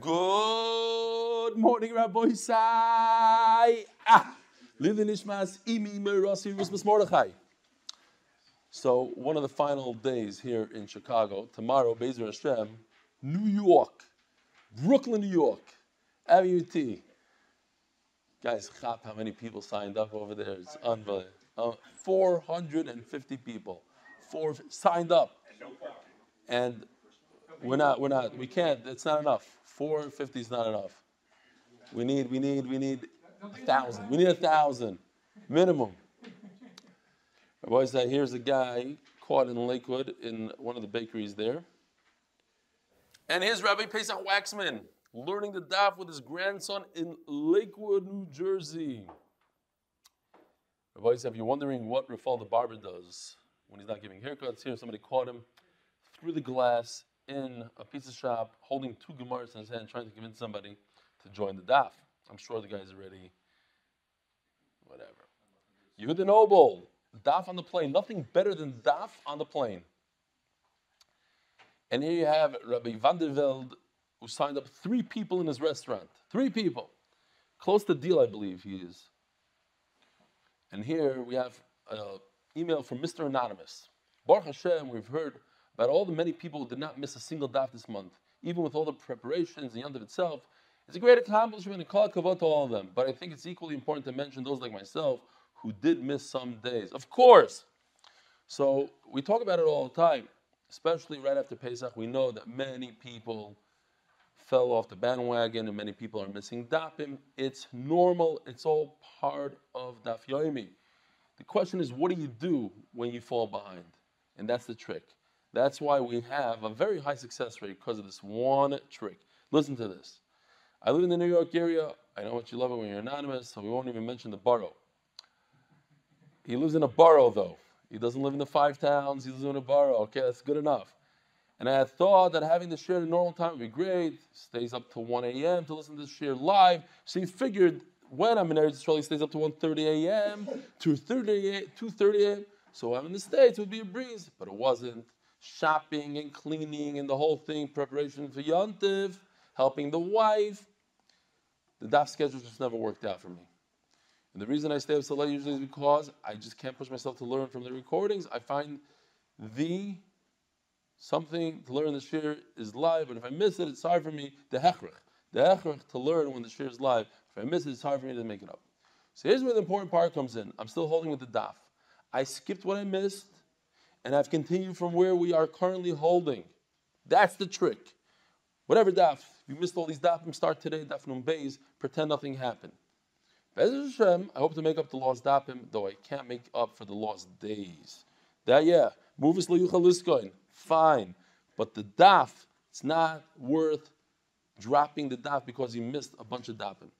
Good morning, Rabbi Sai. Ah. So, one of the final days here in Chicago, tomorrow, Bezer Hashem, New York, Brooklyn, New York, Avenue T. Guys, chap, how many people signed up over there? It's unbelievable. Uh, 450 people. Four signed up. And we're not, we're not, we can't, it's not enough. 450 is not enough. We need, we need, we need a thousand. We need a thousand minimum. Rabbi said, here's a guy caught in Lakewood in one of the bakeries there. And here's Rabbi Pesach Waxman learning the daf with his grandson in Lakewood, New Jersey. Rabbi said, if you're wondering what Rafal the barber does when he's not giving haircuts, here somebody caught him through the glass in a pizza shop holding two Gemaras in his hand, trying to convince somebody to join the daf. I'm sure the guy's already, whatever. You're the Noble, daf on the plane. Nothing better than daf on the plane. And here you have Rabbi Vanderveld, who signed up three people in his restaurant. Three people. Close to deal, I believe he is. And here we have an email from Mr. Anonymous. Baruch Hashem, we've heard about all the many people who did not miss a single daf this month, even with all the preparations, the Yontif itself. It's a great accomplishment and call kavod to all of them. But I think it's equally important to mention those like myself who did miss some days. Of course. So we talk about it all the time, especially right after Pesach. We know that many people fell off the bandwagon and many people are missing dapim. It's normal. It's all part of daf yomi. The question is, what do you do when you fall behind? And that's the trick. That's why we have a very high success rate because of this one trick. Listen to this. I live in the New York area. I know what you love it when you're anonymous, so we won't even mention the borough. He lives in a borough, though. He doesn't live in the five towns. He lives in a borough. Okay, that's good enough. And I had thought that having the share at normal time would be great. Stays up to 1 a.m. to listen to the share live. So he figured when I'm in Eretz he stays up to 1.30 a.m., 2.30 a.m. So I'm in the States, it would be a breeze. But it wasn't shopping and cleaning and the whole thing, preparation for Yontiv, helping the wife. The daf schedule just never worked out for me. And the reason I stay up so late usually is because I just can't push myself to learn from the recordings. I find the something to learn the shir is live, but if I miss it, it's hard for me. The hechrich, the hechrich to learn when the shir is live. If I miss it, it's hard for me to make it up. So here's where the important part comes in. I'm still holding with the daf. I skipped what I missed and I've continued from where we are currently holding. That's the trick. Whatever daf, you missed all these dafim, start today, daf beis, pretend nothing happened. Hashem, I hope to make up the lost dafim, though I can't make up for the lost days. That, yeah, movies liyuchaliskoin, fine. But the daf, it's not worth dropping the daf because you missed a bunch of dafim.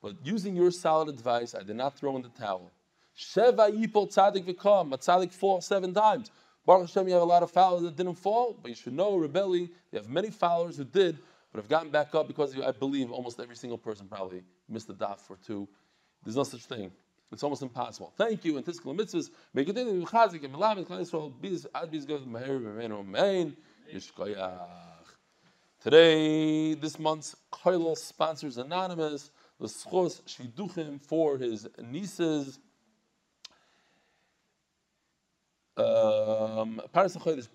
But using your solid advice, I did not throw in the towel. Sheva yipol tzadik v'kam. A tzadik fall seven times. Baruch Hashem, you have a lot of followers that didn't fall, but you should know, rebelli, you have many followers who did, but have gotten back up because I believe almost every single person probably missed a daf or two. There's no such thing. It's almost impossible. Thank you. And Tiskal mitzvahs. May continue to chazik and melamed klal Yisrael biz ad biz good meher v'meinu mein yishkoyach. Today, this month's Koilel sponsors anonymous the schos shiduchim for his nieces. Um, by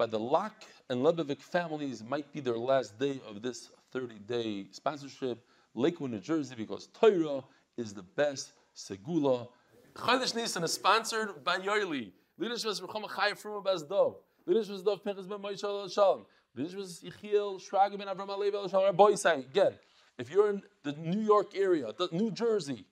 the Lak and Lebevik families might be their last day of this 30-day sponsorship. Lakewood, New Jersey, because Torah is the best segula. Chodesh Nisan is sponsored by Yoili. Leadership is Rechama Chaya Fruma Baz Dov. Leadership is Dov Pinchas Ben Moshe Shalom. Leadership is Yechiel Shraga Ben Avram Alevi Shalom. Boy saying again, if you're in the New York area, the New Jersey,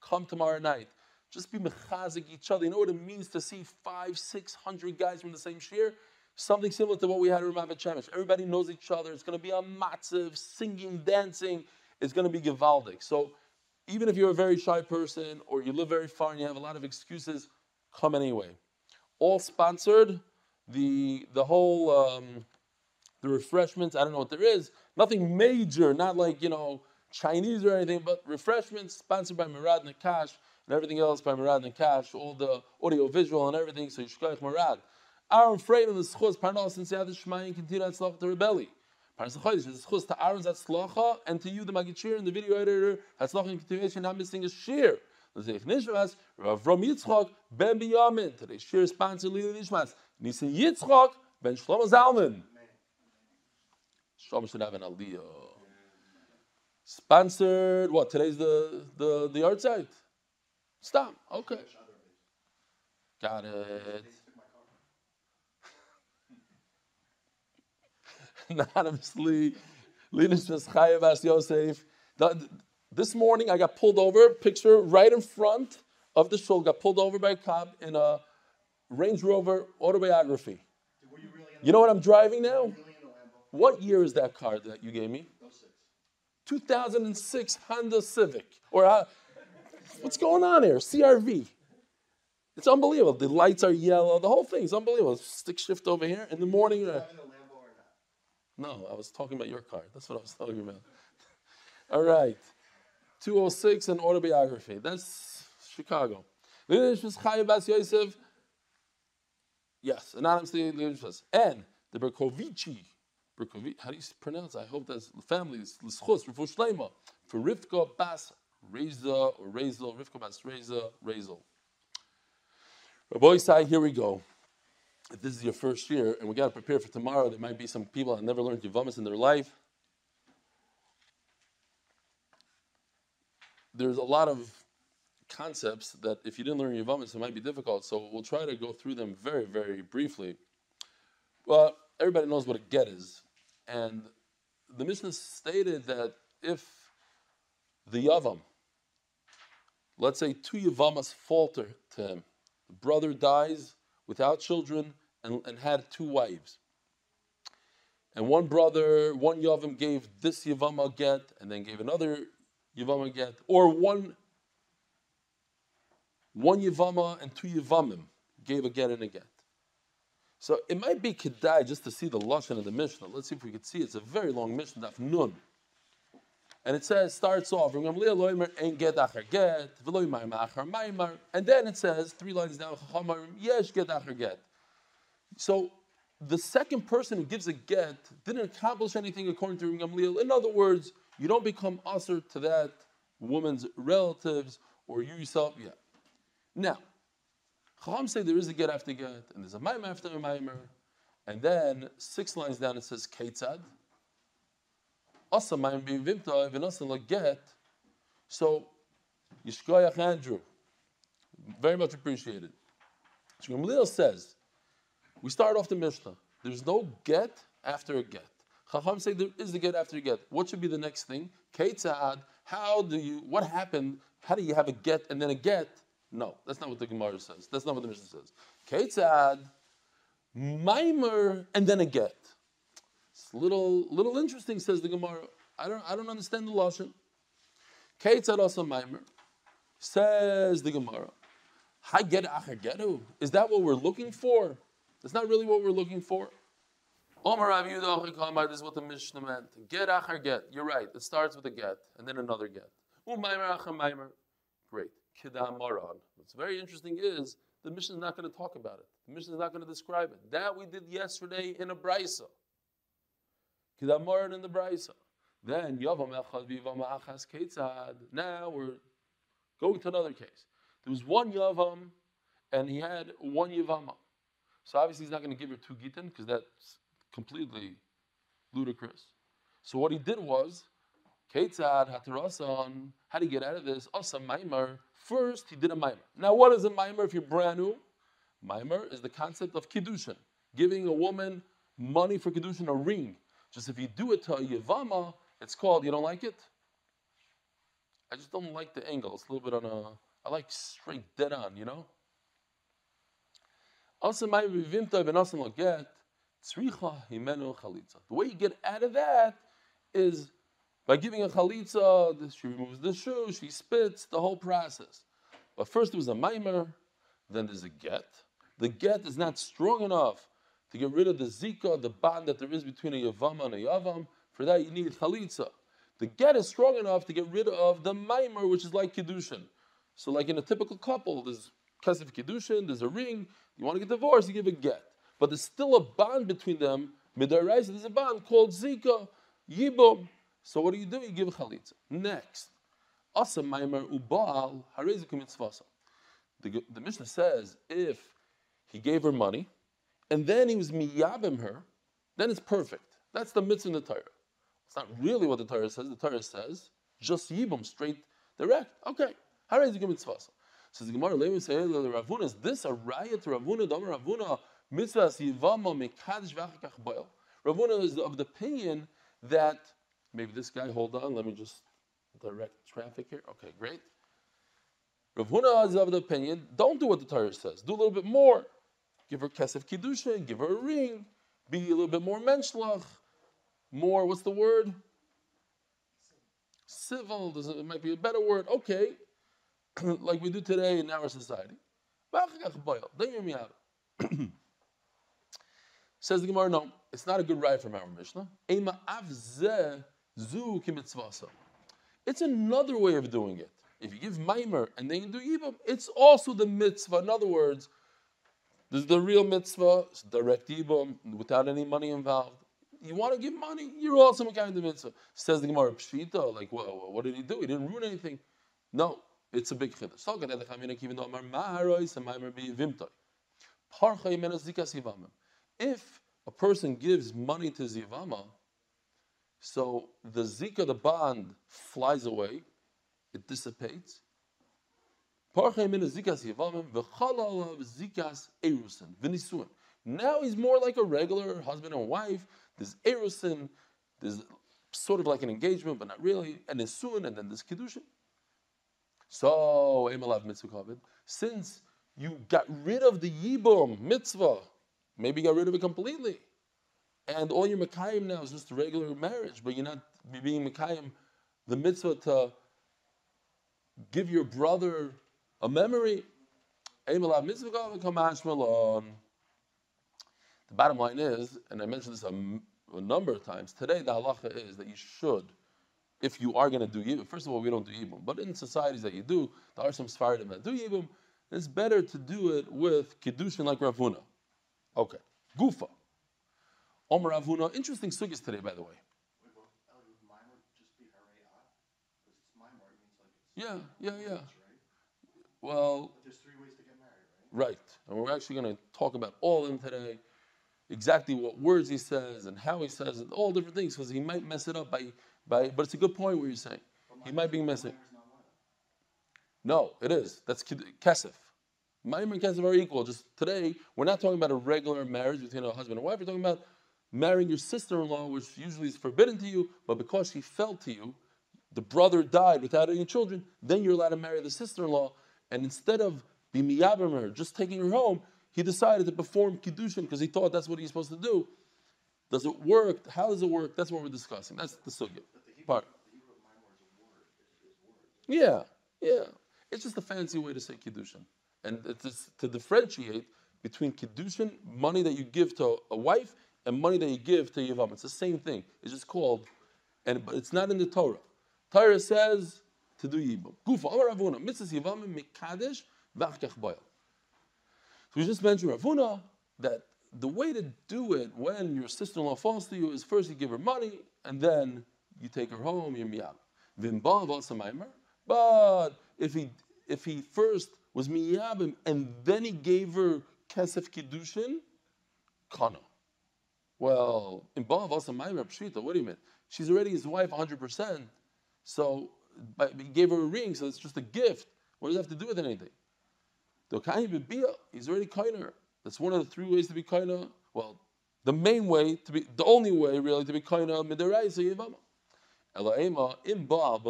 come tomorrow night. Just be mechazik each other. You know what it means to see five, six hundred guys from the same shir? Something similar to what we had in Ramat Shemesh. Everybody knows each other. It's going to be a matziv, singing, dancing. It's going to be givaldic. So even if you're a very shy person or you live very far and you have a lot of excuses, come anyway. All sponsored. The the whole um, the refreshments. I don't know what there is. Nothing major. Not like you know Chinese or anything, but refreshments sponsored by Murad Nakash and everything else by Murad Nakash, all the audio visual and everything. So Yishkoich Murad. Aaron Freid and the Schuz Parnos and Siyad Shemayin continue to the rebelli. Parnas Chodesh is chus to Aaron's Hatzlacha, and to you, the Magichir and the video editor, Hatzlacha and continuation, not missing a shear. L'zeich Nishmas, Rav Ram Yitzchak, Ben Biyamin. Today's shear is sponsored Lili Nishmas. Nisan Yitzchak, Ben Shlomo Zalman. Shlomo should have an aliyah. Sponsored, what, today's the, the, the art site? Stop, okay. Got it. Anonymously, Linus Chayev As Yosef. This morning I got pulled over, picture right in front of the shul, got pulled over by a cop in a Range Rover autobiography. You really You know what I'm driving now? really in a Lambo? What year is that car that you gave me? No 2006 Honda Civic. Or uh, what's going on here? CRV. It's unbelievable. The lights are yellow. The whole thing's unbelievable. Stick shift over here. In the morning, uh, Having a Lambo or not? no, I was talking about your car. That's what I was talking about. All right. 206 and autobiography. That's Chicago. Yes, anonymously. And the Berkovici. Berkovici, how do you pronounce it? I hope that's the family. L'schus, Refu Shleima. For Rivka Bas Reza or Rezel. Rivka Bas Reza, Rezel. Rabbi Isai, here we go if this is your first year and we got to prepare for tomorrow, there might be some people that never learned Yavamas in their life. There's a lot of concepts that if you didn't learn Yavamas, it might be difficult. So we'll try to go through them very, very briefly. Well, everybody knows what a get is. And the Mishnah stated that if the Yavam, let's say two Yavamas falter to him, the brother dies without children and, and had two wives. And one brother, one Yavam gave this Yavam a get and then gave another Yavam a get, or one one Yavama and two Yavamim gave a get and a get. So it might be kedai just to see the lashon of the Mishnah. Let's see if we could see. It's a very long Mishnah, daf nun. And it says, starts off, and then it says, three lines down, get get. So the second person who gives a get didn't accomplish anything according to Gamliel. In other words, you don't become usher to that woman's relatives or you yourself yet. Now, Chacham say there is a get after get, and there's a maimer after a maimer, and then six lines down it says ketzad. Asa maimer b'vimta even asa get. So, Yishkoyach Andrew, very much appreciated. So Shmuel says, we start off the Mishnah. There's no get after a get. Chacham say there is a get after a get. What should be the next thing? Ketzad. How do you? What happened? How do you have a get and then a get? No, that's not what the Gemara says. That's not what the Mishnah says. Ketzad, mimer, and then a get. Little, little interesting, says the Gemara. I don't, I don't understand the lashon. Ketzad also mimer, says the Gemara. Acher getu. Is that what we're looking for? That's not really what we're looking for. Omar Rav is what the Mishnah meant. Get acher get. You're right. It starts with a get and then another get. Umaimer acher maimer. Great. What's very interesting is the Mishnah is not going to talk about it. The Mishnah is not going to describe it. That we did yesterday in a brisa. Kidam Maran in the brisa. Then Yavam Echad Vivam Achas Ketzad. Now we're going to another case. There was one Yavam and he had one Yavama. So obviously he's not going to give her two Gitin because that's completely ludicrous. So what he did was, Ketzad Hatarasan, how to get out of this? Asa Maimar. First, he did a Maimar. Now, what is a Maimar if you're brand new? Maimar is the concept of Kiddushin, giving a woman money for Kiddushin, a ring. Just if you do it to a Yavama, it's called, you don't like it? I just don't like the angle. It's a little bit on a, I like straight dead on, you know? Also. The way you get out of that is by giving a chalitza. She removes the shoe, she spits, the whole process. But first there was a maimer, then there's a get. The get is not strong enough to get rid of the zika, the bond that there is between a yavam and a yavam. For that you need chalitza. The get is strong enough to get rid of the maimer, which is like kiddushin. So, like in a typical couple, there's kesef kiddushin, there's a ring. You want to get divorced, you give a get. But there's still a bond between them Midaraisa, there's a bond called Zika, Yibum. So what do you do? You give chalitza. Next, Asa Maimer Ubal Harezik Mitzvasa. The Mishnah says if he gave her money and then he was miyabim her, then it's perfect. That's the mitzvah in the Torah. It's not really what the Torah says. The Torah says just yibum, straight, direct. Okay. Harezik Mitzvasa. Says the Gemara, me say, Rav Huna, is this a to Rav Huna? Dama Rav Huna, mitzvah yivama mekadish v'achakach boil. Rav Huna is of the opinion that, maybe this guy, hold on, let me just direct traffic here. Okay, great. Rav Huna is of the opinion, don't do what the Torah says. Do a little bit more. Give her kesef kiddushin, give her a ring, be a little bit more menschlach, more, what's the word? Civil, it might be a better word. Okay, like we do today in our society. Says the Gemara, no, it's not a good ride from our Mishnah. It's another way of doing it. If you give Maimer and then you do Yibam, it's also the mitzvah. In other words, this is the real mitzvah, it's direct Yibam, without any money involved. You want to give money, you're also making the mitzvah. Says the Gemara, Pshita, like, well, what did he do? He didn't ruin anything. No, it's a big chiddush. If a person gives money to Zivama, so the zika, the bond, flies away, it dissipates. Now he's more like a regular husband and wife. There's erusin, there's sort of like an engagement, but not really, and nisuin, and then there's kiddushin. So, emalav mitzvah since you got rid of the yibum mitzvah, maybe you got rid of it completely and all your Mekayim now is just a regular marriage, but you're not being Mekayim the mitzvah to give your brother a memory. The bottom line is, and I mentioned this a, a, number of times, today the halacha is that you should, if you are going to do yibum, first of all, we don't do yibum, but in societies that you do, there are some Sfaradim that do yibum, it's better to do it with kiddushin like Rav Huna. Okay. Gufa. Omer Avuna. Interesting sugis today, by the way. Yeah, yeah, yeah. Well, there's three ways to get married, right? Right, and we're actually going to talk about all of them today. Exactly what words he says and how he says it, all different things, because he might mess it up by, by. But it's a good point what you're saying. He might be messing. No, it is. That's kesef. Ma'im and kesef are equal. Just today, we're not talking about a regular marriage between a husband and wife. We're talking about marrying your sister-in-law, which usually is forbidden to you, but because she fell to you, the brother died without any children, then you're allowed to marry the sister-in-law. And instead of bimiyabim her, just taking her home, he decided to perform kiddushin because he thought that's what he's supposed to do. Does it work? How does it work? That's what we're discussing. That's the sugya part. Yeah, yeah. It's just a fancy way to say kiddushin, and it's to differentiate between kiddushin, money that you give to a wife, and money that you give to Yavam. It's the same thing. It's just called, and but it's not in the Torah. Torah says to do Yibam. Gufa, Amar Rav Huna, Mitzvah Yavam Mikadesh Vachkech Boil. So we just mentioned Rav Huna that the way to do it when your sister-in-law falls to you is first you give her money and then you take her home, you're miyab. But if he if he first was miyabim and then he gave her kesef kiddushin, kana. Well, in Baal also Maimar Pshita, what do you mean? She's already his wife 100%. So he gave her a ring, so it's just a gift. What does it have to do with anything? He's already kainer. That's one of the three ways to be kainer. Well, the main way to be, the only way really to be kainer midaraisa yivama. Elaema im Baal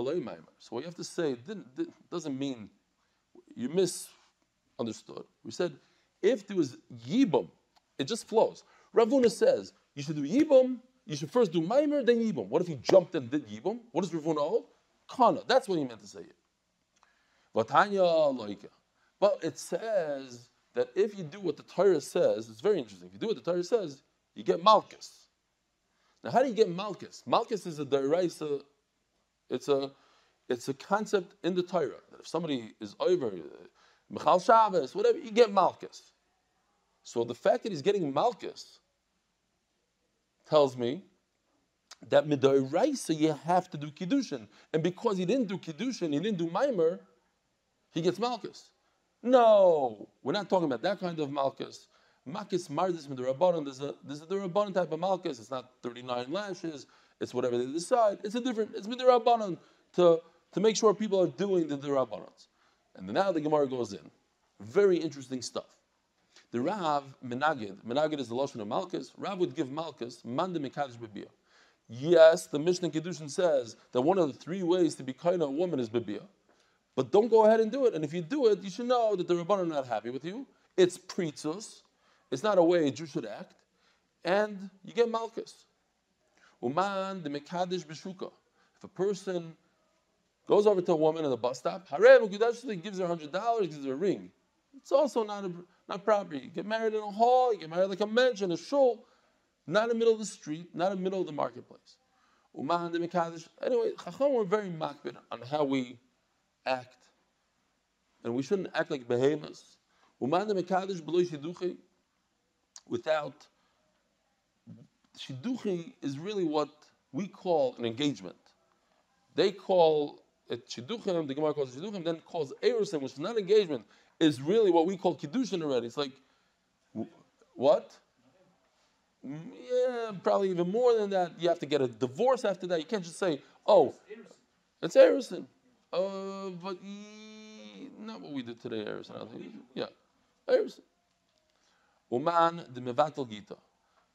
So what you have to say doesn't mean you misunderstood. We said if there was yibum, it just flows. Rav Huna says you should do Yibum, you should first do Maimer, then Yibum. What if he jumped and did Yibum? What does Rav Huna hold? Kana. That's what he meant to say. But it says that if you do what the Torah says, it's very interesting. If you do what the Torah says, you get Malchus. Now, how do you get Malchus? Malchus is a deraisa, it's a it's a concept in the Torah that if somebody is over uh, Michal Shabbos, whatever, you get Malchus. So the fact that he's getting Malchus tells me that midoraisa you have to do kiddushin, and because he didn't do kiddushin, he didn't do mimer, he gets malchus. No, we're not talking about that kind of malchus. Malchus mardis midorabanan. There's a there's a durabanan type of malchus. It's not 39 lashes. It's whatever they decide. It's a different. It's midorabanan to to make sure people are doing the durabanans. And now the Gemara goes in. Very interesting stuff. The Rav Menagid, Menagid is the Lashon of Malchus. Rav would give Malchus manda mekadosh bebiyah. Yes, the Mishnah Kedushin says that one of the three ways to be kind of a woman is bebiyah. But don't go ahead and do it. And if you do it, you should know that the Rabban are not happy with you. It's pritzus. It's not a way a Jew should act. And you get malchus. Uman the mekadesh b'shuka. If a person goes over to a woman at the bus stop, harem gives her hundred dollars, gives her a ring. It's also not a, not proper. You get married in a hall, you get married like a mansion, a shul, not in the middle of the street, not in the middle of the marketplace. Mekadesh. Anyway, Chacham were very makbid on how we act. And we shouldn't act like behemoths. Without shiduchi is really what we call an engagement. They call it shiduchim, the Gemara calls it shiduchim, then calls erusim, which is not engagement, is really what we call kiddushin already. It's like, what? Yeah, probably even more than that. You have to get a divorce after that. You can't just say, oh, it's erusim. Uh, but not what we did today, Erison. I think. Yeah, Erison. Uman the mevatel gita.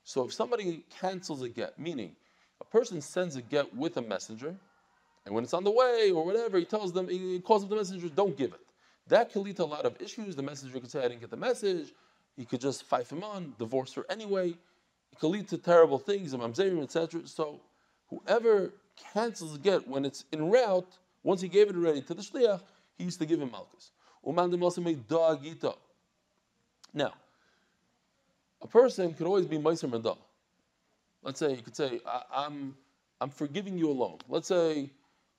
So if somebody cancels a get, meaning a person sends a get with a messenger, and when it's on the way or whatever, he tells them, he calls up the messenger, don't give it. That can lead to a lot of issues. The messenger could say, I didn't get the message. He could just fight him on, divorce her anyway. Could lead to terrible things, etc. So whoever cancels a get when it's en route, once he gave it already to the shliach, he used to give him malchus. Umandim also made da'agita. Now, a person could always be meiser medah. Let's say you could say, I, am I'm forgiving you a loan. Let's say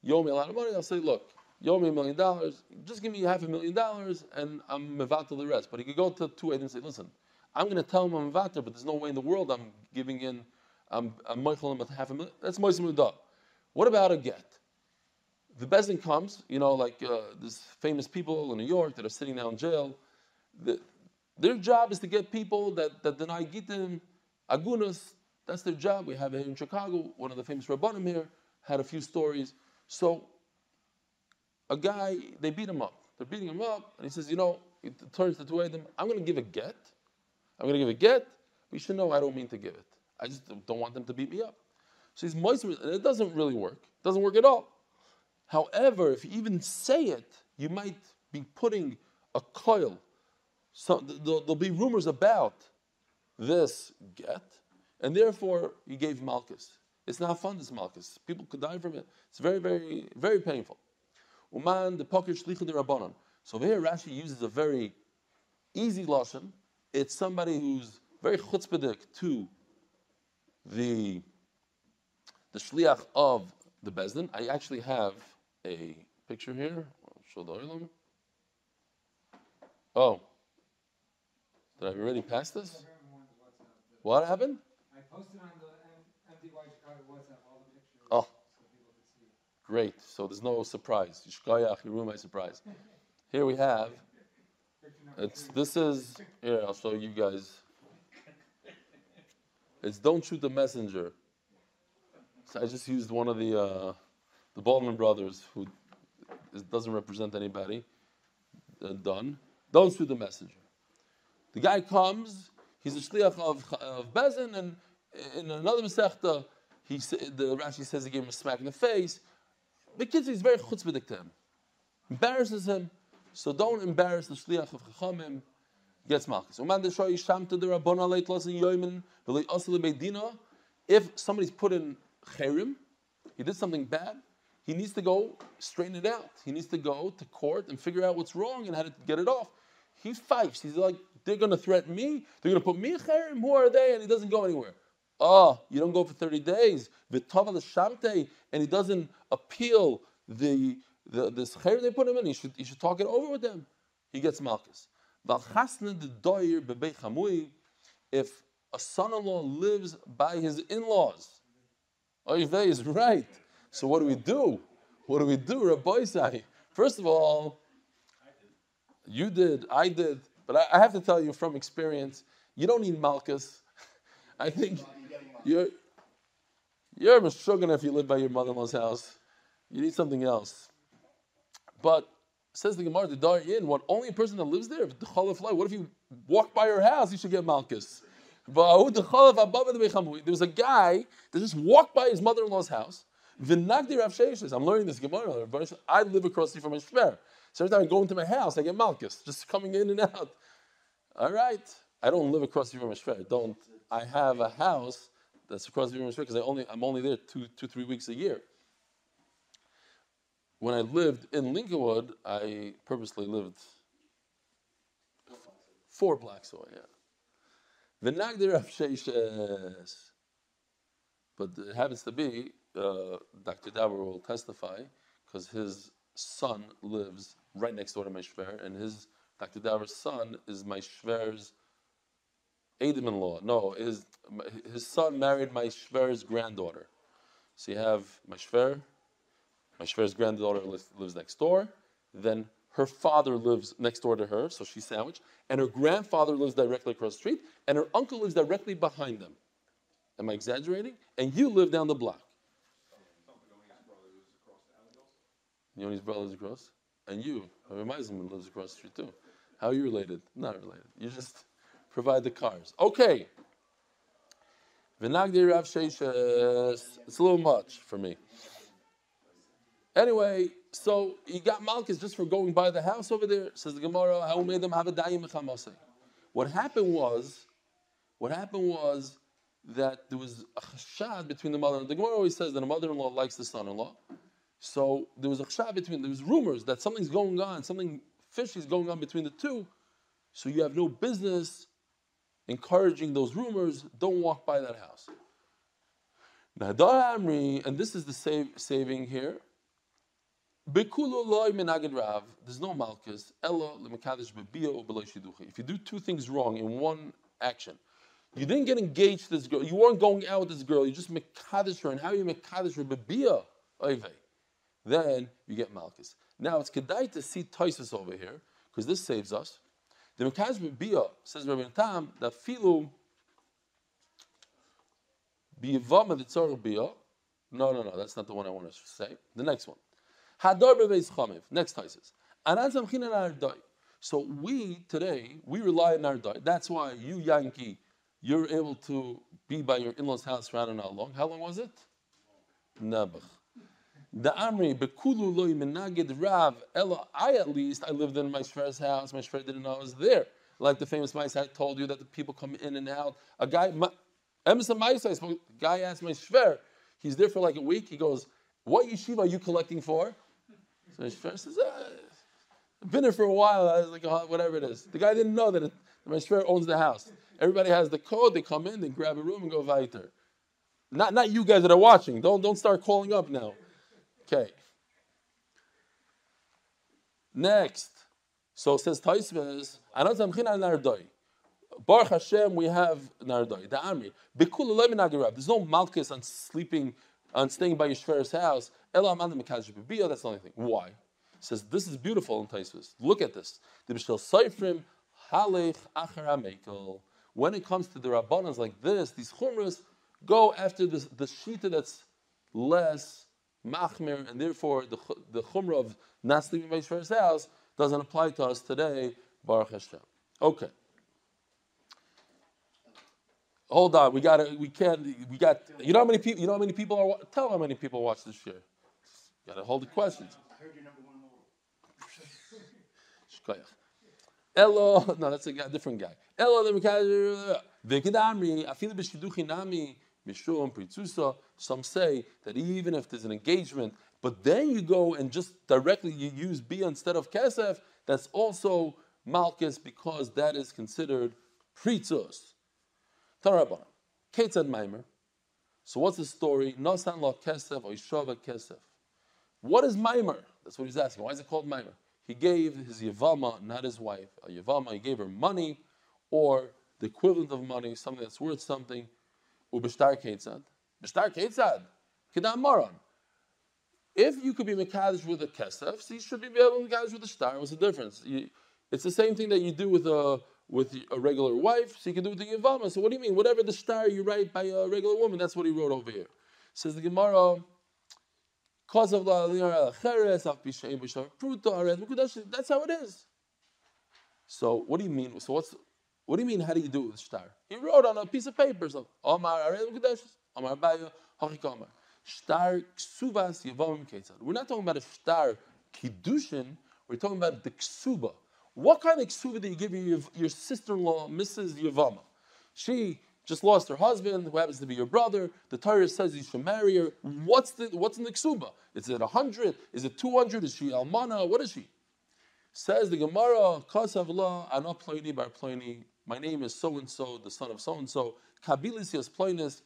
you owe me a lot of money. I'll say, look, you owe me a million dollars. Just give me half a million dollars, and I'm mevatel the rest. But he could go to two agents and say, listen, I'm going to tell him I'm mevatel, but there's no way in the world I'm giving in. I'm him with half a million. That's meiser medah. What about a get? the bezin comes, you know, like uh, these famous people in New York that are sitting now in jail. The, their job is to get people that, that deny Gitim, Agunas. That's their job. We have it in Chicago. One of the famous Rabbanim here had a few stories. So, a guy, they beat him up. They're beating him up, and he says, you know, he turns to two of them, I'm going to give a get. I'm going to give a get, but you should know I don't mean to give it. I just don't want them to beat me up. So he's moist, and it doesn't really work. It doesn't work at all. However, if you even say it, you might be putting a coil. So there'll, be rumors about this get, and therefore you gave Malchus. It's not fun, this Malchus. People could die from it. It's very, very, very painful. Uman the poker shlichud rabbanon. So here Rashi uses a very easy lashon. It's somebody who's very chutzpahdik to the the shliach of the bezdin. I actually have a picture here. I'll show the oilam. Oh, did I already pass this? What happened? I posted on the MDY Chicago WhatsApp all the pictures. Oh, great. So there's no surprise. Yishkayach, you ruined my surprise. Here we have. It's this is here. I'll show you guys. It's don't shoot the messenger. So I just used one of the. Uh, the Baldwin brothers, who doesn't represent anybody, uh, done, don't shoot the messenger. The guy comes, he's a shliach of, of Bezin, and in another Masechta, he, the Rashi says he gave him a smack in the face. The kid is very chutzpahdik to him, embarrasses him. So don't embarrass the shliach of Chachamim. Gets malchus. If somebody's put in cherim, he did something bad, he needs to go straighten it out. He needs to go to court and figure out what's wrong and how to get it off. He fights. He's like, they're going to threaten me. They're going to put me in cherim. Who are they? And he doesn't go anywhere. Oh, you don't go for 30 days. V'tava l'shamte, and he doesn't appeal the, the this cherim they put him in. He should, he should talk it over with them. He gets malchus. If a son-in-law lives by his in-laws. Oivei is right. So what do we do? What do we do, Rabbi? First of all, you did, I did, but I, I have to tell you from experience, you don't need Malchus. I think you're you're a if you live by your mother-in-law's house. You need something else. But says the Gemara, the Dar in what only a person that lives there, the What if you walk by her house, you should get Malchus. There was a guy that just walked by his mother-in-law's house. I'm learning this Gemara. I live across the from my shver. So every time I go into my house, I get Malchus, just coming in and out. All right. I don't live across the from my shver. I don't. I have a house that's across the river because I only I'm only there two two three weeks a year. When I lived in Lincolnwood, I purposely lived four blocks away. Yeah. V'nagdir Rav But it happens to be, uh, Dr. Dauber will testify, because his son lives right next door to my shver, and his Dr. Dauber's son is my shver's Adam-in-law. No, his his son married my shver's granddaughter. So you have my shver, my shver's granddaughter lives, next door. Then her father lives next door to her, so she's sandwiched. And her grandfather lives directly across the street, and her uncle lives directly behind them. Am I exaggerating? And you live down the block. Yoni's brother lives across, and you, Meisman lives across the street too. How are you related? Not related. You just provide the cars. Okay. V'nagdi Rav Sheishes. It's a little much for me. Anyway, so he got Malchus just for going by the house over there. Says the Gemara, how made them have a dayim What happened was, what happened was that there was a chashad between the mother and the Gemara always says that a mother-in-law likes the son-in-law. So there was a chashad between, there was rumors that something's going on, something fishy is going on between the two. So you have no business encouraging those rumors, don't walk by that house. Now, and this is the save, saving here. There's no malchus. If you do two things wrong in one action, you didn't get engaged to this girl, you weren't going out with this girl, you just mekadish her, and how you mekadish her bebia then you get malchus. Now it's kedai to see Taisus over here, because this saves us. The Mekaz Bia says Rabbi Tam that filu biyavama the bia. No, no, no, that's not the one I want to say. The next one. Next Taisis. So we today we rely on ardai. That's why you Yankee, you're able to be by your in-laws' house for I don't know how long. How long was it? Nebuch. The Amri, Bekulu loy menagid Rav, Ella, I at least, I lived in my Shver's house, my Shver didn't know I was there. Like the famous mice I told you that the people come in and out. A guy, Emerson Mice, I spoke, guy asked my Shver, he's there for like a week, he goes, What yeshiva are you collecting for? So Shver says, ah, I've been here for a while, I was like, oh, whatever it is. The guy didn't know that, it, that my Shver owns the house. Everybody has the code, they come in, they grab a room and go weiter. Not, not you guys that are watching. Don't, don't start calling up now. Okay. Next. So says Anazam China Nardoi. Baruch Hashem, we have Nardoi, the army. There's no malchus on sleeping, on staying by Yishfer's house. Elam That's the only thing. Why? says this is beautiful in Taisves. Look at this. When it comes to the Rabbanans like this, these chumras go after this, the shita that's less machmir, and therefore the, the chumrah of not sleeping by his house doesn't apply to us today, Baruch Hashem. Okay. Hold on, we gotta, we can't we got you know how many people you know how many people are tell how many people watch this year. Got to hold the questions. I heard you're number one in Elo, no, that's a guy, different guy. Elo, the Vikidamri, Afilu b'shiduchi nami, Mishum, Pritzusa. Some say that even if there's an engagement, but then you go and just directly you use Bia instead of Kesef, that's also Malchus because that is considered Pritzus. Tarabana. Ketzad Maimer. So what's the story? Nosan lo Kesef or Ishava Kesef. What is Maimer? That's what he's asking. Why is it called Maimer? He gave his Yavama, not his wife, a Yavama, he gave her money or the equivalent of money, something that's worth something. Ubishtar ketzad. Bishtar ketzad. Kedam maran. If you could be Mekadosh with a kesef, so you should be able to Mekadosh with a star. What's the difference? You, it's the same thing that you do with a with a regular wife, so you can do with the Yavama. So what do you mean? Whatever the star you write by a regular woman, that's what he wrote over here. Says the Gemara, cause of that's how it is. So what do you mean? So what's what do you mean? How do you do it with star? He wrote on a piece of paper. So Omar Omar Hachikamar. Star ksuvas. We're not talking about a star kiddushin. We're talking about the ksuba. What kind of ksuba do you give your, your sister-in-law, Mrs. Yavama? She just lost her husband, who happens to be your brother. The Torah says you should marry her. What's the what's in the ksuba? Is it hundred? Is it two hundred? Is she almana? What is she? Says the Gemara, Kasavla, Ana Ploini Bar Ploini. My name is so and so, the son of so and so. Kabilis Ploinis.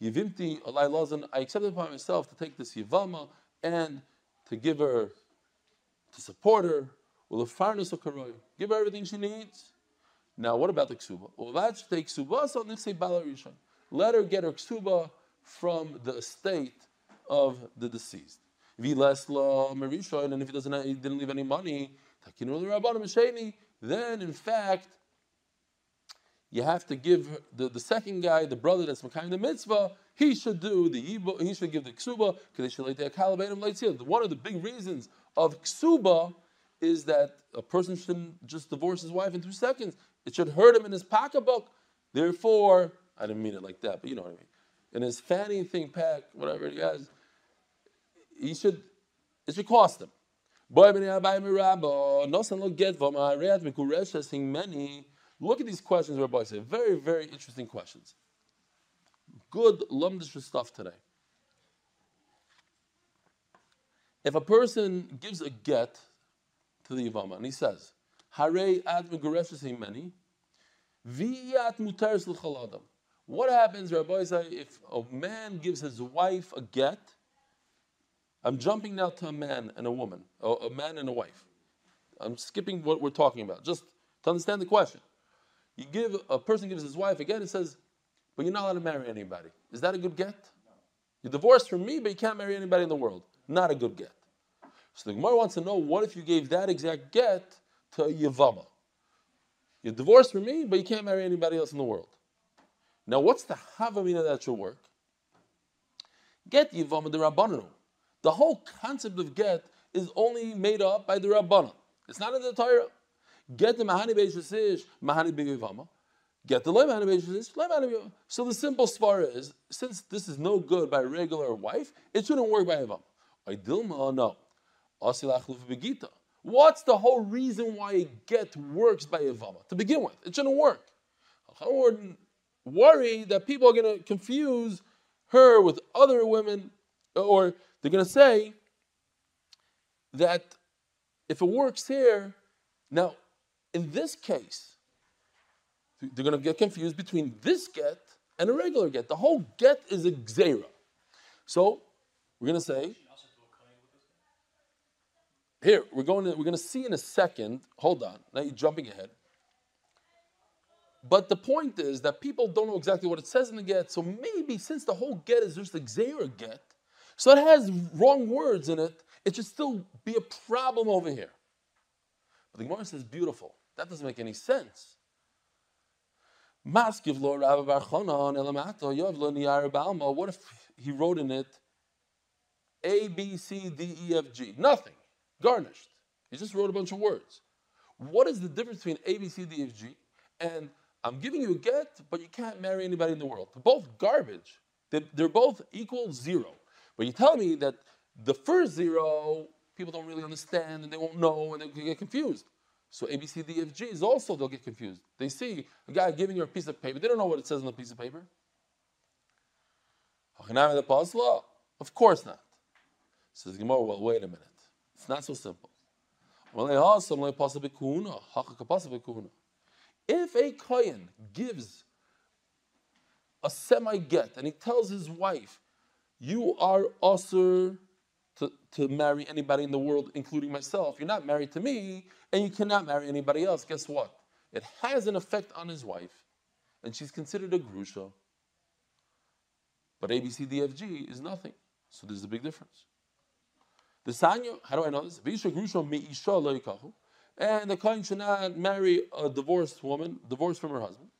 Yivimti Alai Lazan, I accepted upon myself to take this Yivama and to give her, to support her, give her everything she needs. Now, what about the ksuba? Let her get her ksuba from the estate of the deceased. And if he doesn't, he didn't leave any money, then in fact you have to give the, the second guy, the brother that's Makayim the mitzvah, he should do the he should give the ksuba, One of the big reasons of ksuba is that a person shouldn't just divorce his wife in two seconds. It should hurt him in his pocketbook. Therefore, I didn't mean it like that, but you know what I mean. In his fanny thing pack, whatever he has, he should it should cost him. Look at these questions Rabbi say. Very, very interesting questions. Good lumdish stuff today. If a person gives a get to the Yavama and he says, Hare ad many, viyat mutaris l'chaladam. What happens, Rabbi say, if a man gives his wife a get? I'm jumping now to a man and a woman, a man and a wife. I'm skipping what we're talking about, just to understand the question. You give a person gives his wife a get, it says, but you're not allowed to marry anybody. Is that a good get? You're divorced from me, but you can't marry anybody in the world. Not a good get. So the Gemara wants to know what if you gave that exact get to a Yavama? You're divorced from me, but you can't marry anybody else in the world. Now, what's the Havamina that should work? Get Yavama the Rabbananu. The whole concept of get is only made up by the Rabbanah. It's not in the Torah. Get the Mahani Beishasish, Mahani Bigivama. Get the Leimani Beishasish, Leimani So the simple svara is, since this is no good by a regular wife, it shouldn't work by Ivam. Dilma, no. What's the whole reason why a get works by Ivama? To begin with, it shouldn't work. I'm worried that people are going to confuse her with other women, or they're going to say that if it works here, now in this case, they're going to get confused between this get and a regular get. The whole get is a gzera. So we're going to say. Here, we're going to, we're going to see in a second. Hold on. Now you're jumping ahead. But the point is that people don't know exactly what it says in the get. So maybe since the whole get is just a gzera get, so it has wrong words in it, it should still be a problem over here. But the Gemara says beautiful. That doesn't make any sense. What if he wrote in it A, B, C, D, E, F, G? Nothing. Garnished. He just wrote a bunch of words. What is the difference between A, B, C, D, F, G and I'm giving you a get, but you can't marry anybody in the world? They're both garbage. They're both equal zero. But you tell me that the first zero, people don't really understand and they won't know and they get confused. So A, B, C, D, F, G is also, they'll get confused. They see a guy giving you a piece of paper, they don't know what it says on the piece of paper. Of course not. Says Gemara, well, wait a minute. It's not so simple. If a kohen gives a semi get and he tells his wife, You are usher to, to marry anybody in the world, including myself. You're not married to me, and you cannot marry anybody else. Guess what? It has an effect on his wife. and she's considered a grusha. But ABCDFG is nothing. So there's a big difference. The Sanya, how do I know this? And the Kohen should not marry a divorced woman, divorced from her husband.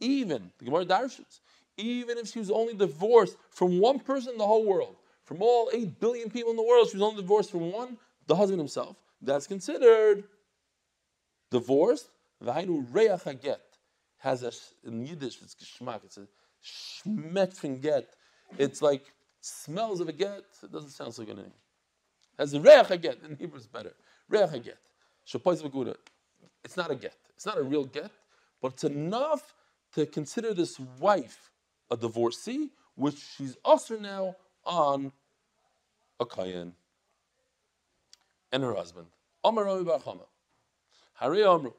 Even, the Gemara Darshans, even if she was only divorced from one person in the whole world, from all 8 billion people in the world, she was only divorced from one, the husband himself, that's considered divorced. V'hainu reach haget has a, in Yiddish, it's geschmack, it's a schmeck. It's like smells of a get, it doesn't sound so good anymore. Has a reach haget, in Hebrew it's better. Reach. Shapoiz v'guda. It's not a get. It's not a real get, but it's enough to consider this wife a divorcee, which she's also now on a kayan and her husband. Omar Rami Bar Chama. Hari Omru.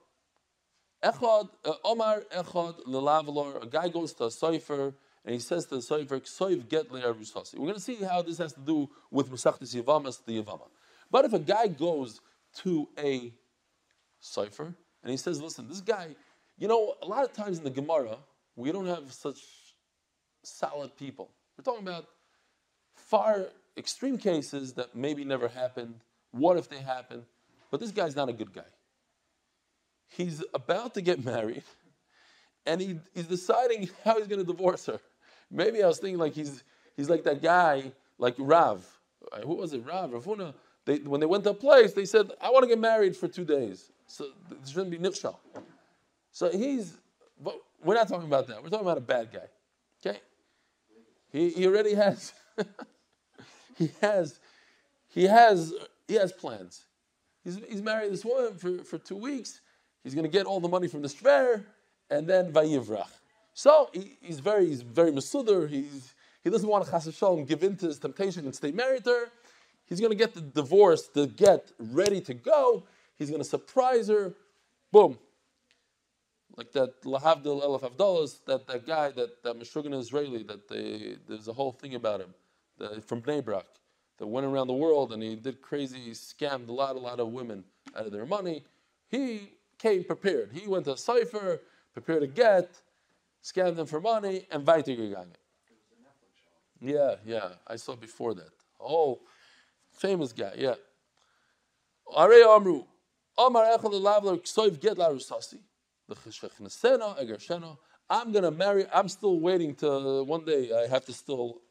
Echad, uh, Omar Echad Lelavalor, a guy goes to a cipher and he says to the cipher, Ksoiv get. We're going to see how this has to do with Masachtis Yavamas, the Yavama. But if a guy goes to a cipher and he says, listen, this guy, you know, a lot of times in the Gemara, we don't have such solid people. We're talking about far extreme cases that maybe never happened. What if they happened? But this guy's not a good guy. He's about to get married and he, he's deciding how he's going to divorce her. Maybe I was thinking like he's, he's like that guy, like Rav. Uh, Who was it? Rav, Ravuna. They, when they went to a place, they said, I want to get married for two days. So there shouldn't be nifshal. So he's, but we're not talking about that. We're talking about a bad guy. Okay? He, he already has, he has, he has, he has plans. He's, he's married this woman for, for two weeks. He's going to get all the money from the shver, and then vayivrach. So he, he's very, he's very masuder. He's, he doesn't want to chas v'shalom give in to his temptation and stay married to her. He's going to get the divorce, the get ready to go. He's going to surprise her. Boom. Like that Lahavdil Elef Avdolas, that, that guy, that, that Meshuggah Israeli, that they, there's a whole thing about him the, from Bnei Brak that went around the world and he did crazy, he scammed a lot, a lot of women out of their money. He came prepared. He went to a cipher, prepared a get, scammed them for money, and weitergegangen. Yeah, yeah, I saw before that. Oh, famous guy, yeah. Are Amru, Amar Echel Lavler Ksoiv Get Larusasi. I'm gonna marry. I'm still waiting to one day. I have to still.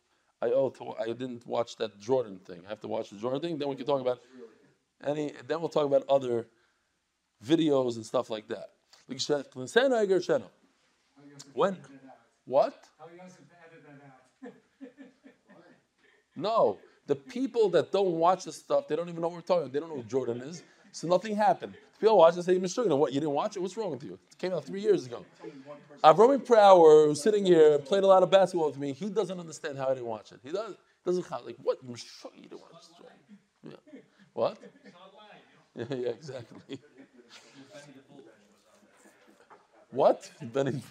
I owe. To, I didn't watch that Jordan thing. I have to watch the Jordan thing. Then we can talk about any. Then we'll talk about other videos and stuff like that. When? What? How you guys can edit that out? No, the people that don't watch the stuff, they don't even know what we're talking. about. They don't know who Jordan is, so nothing happened. People watch and say, "Mr. What? You didn't watch it? What's wrong with you? It came out three years ago." Avromi Prower, who's sitting here, played a lot of basketball with me. He doesn't understand how I didn't watch it. He does doesn't like what? You didn't watch it? Yeah. What? Yeah, yeah, exactly. What? Benny.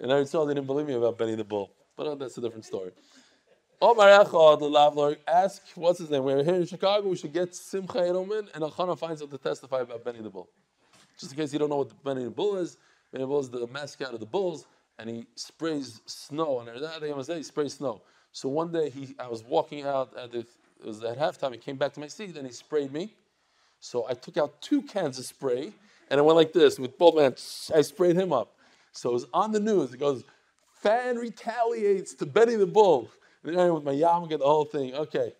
And I saw they didn't believe me about Benny the Bull, but uh, that's a different story. Omar Echad, ask, what's his name? We're here in Chicago, we should get Simcha Edelman, and Achana finds out to testify about Benny the Bull. Just in case you don't know what Benny the Bull is, Benny the Bull is the mascot of the Bulls, and he sprays snow, and day, he sprays snow. So one day, he, I was walking out, at the, it was at halftime, he came back to my seat, and he sprayed me. So I took out two cans of spray, and I went like this with both hands. I sprayed him up. So it was on the news. It goes, fan retaliates to Benny the Bull. And then with my yarmulke, the whole thing. Okay.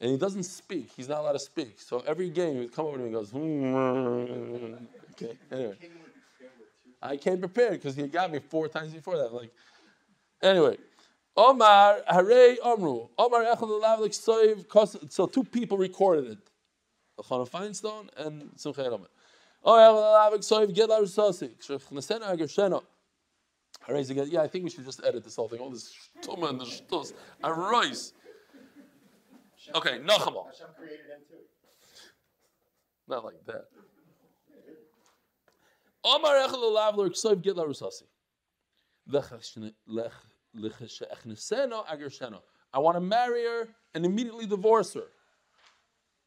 And he doesn't speak. He's not allowed to speak. So every game, he would come over to me and goes, hmm. okay. Anyway. I came prepared because he got me four times before that. Like, anyway. Omar, Hare Omru. Omar Echad. So two people recorded it. Chana Feinstein and Simcha Edelman. Oh. Yeah, I think we should just edit this whole thing. All this shtuma and the shtos. Arise. Okay, Nachamal. Hashem created him too. Not like that. Omar Echel Lavler Ksoiv Get Larusasi. I want to marry her and immediately divorce her.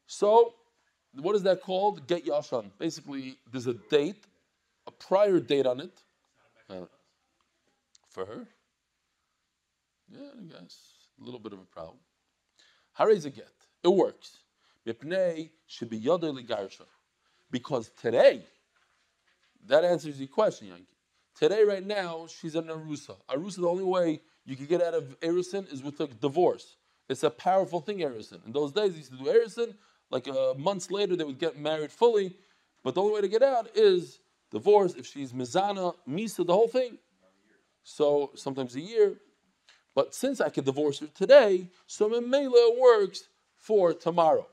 So, what is that called? Get Yashan. Basically, there's a date a prior date on it. Uh, for her? Yeah, I guess. A little bit of a problem. How is it get? It works. Mipnei should be. Because today, that answers your question, Yankee. Today, right now, she's an Arusa. Arusa, the only way you can get out of Erison is with a divorce. It's a powerful thing, Erison. In those days, they used to do Erison. Like uh, months later, they would get married fully. But the only way to get out is divorce. If she's Mizana, Misa, the whole thing. So sometimes a year. But since I could divorce her today, so Memela works for tomorrow.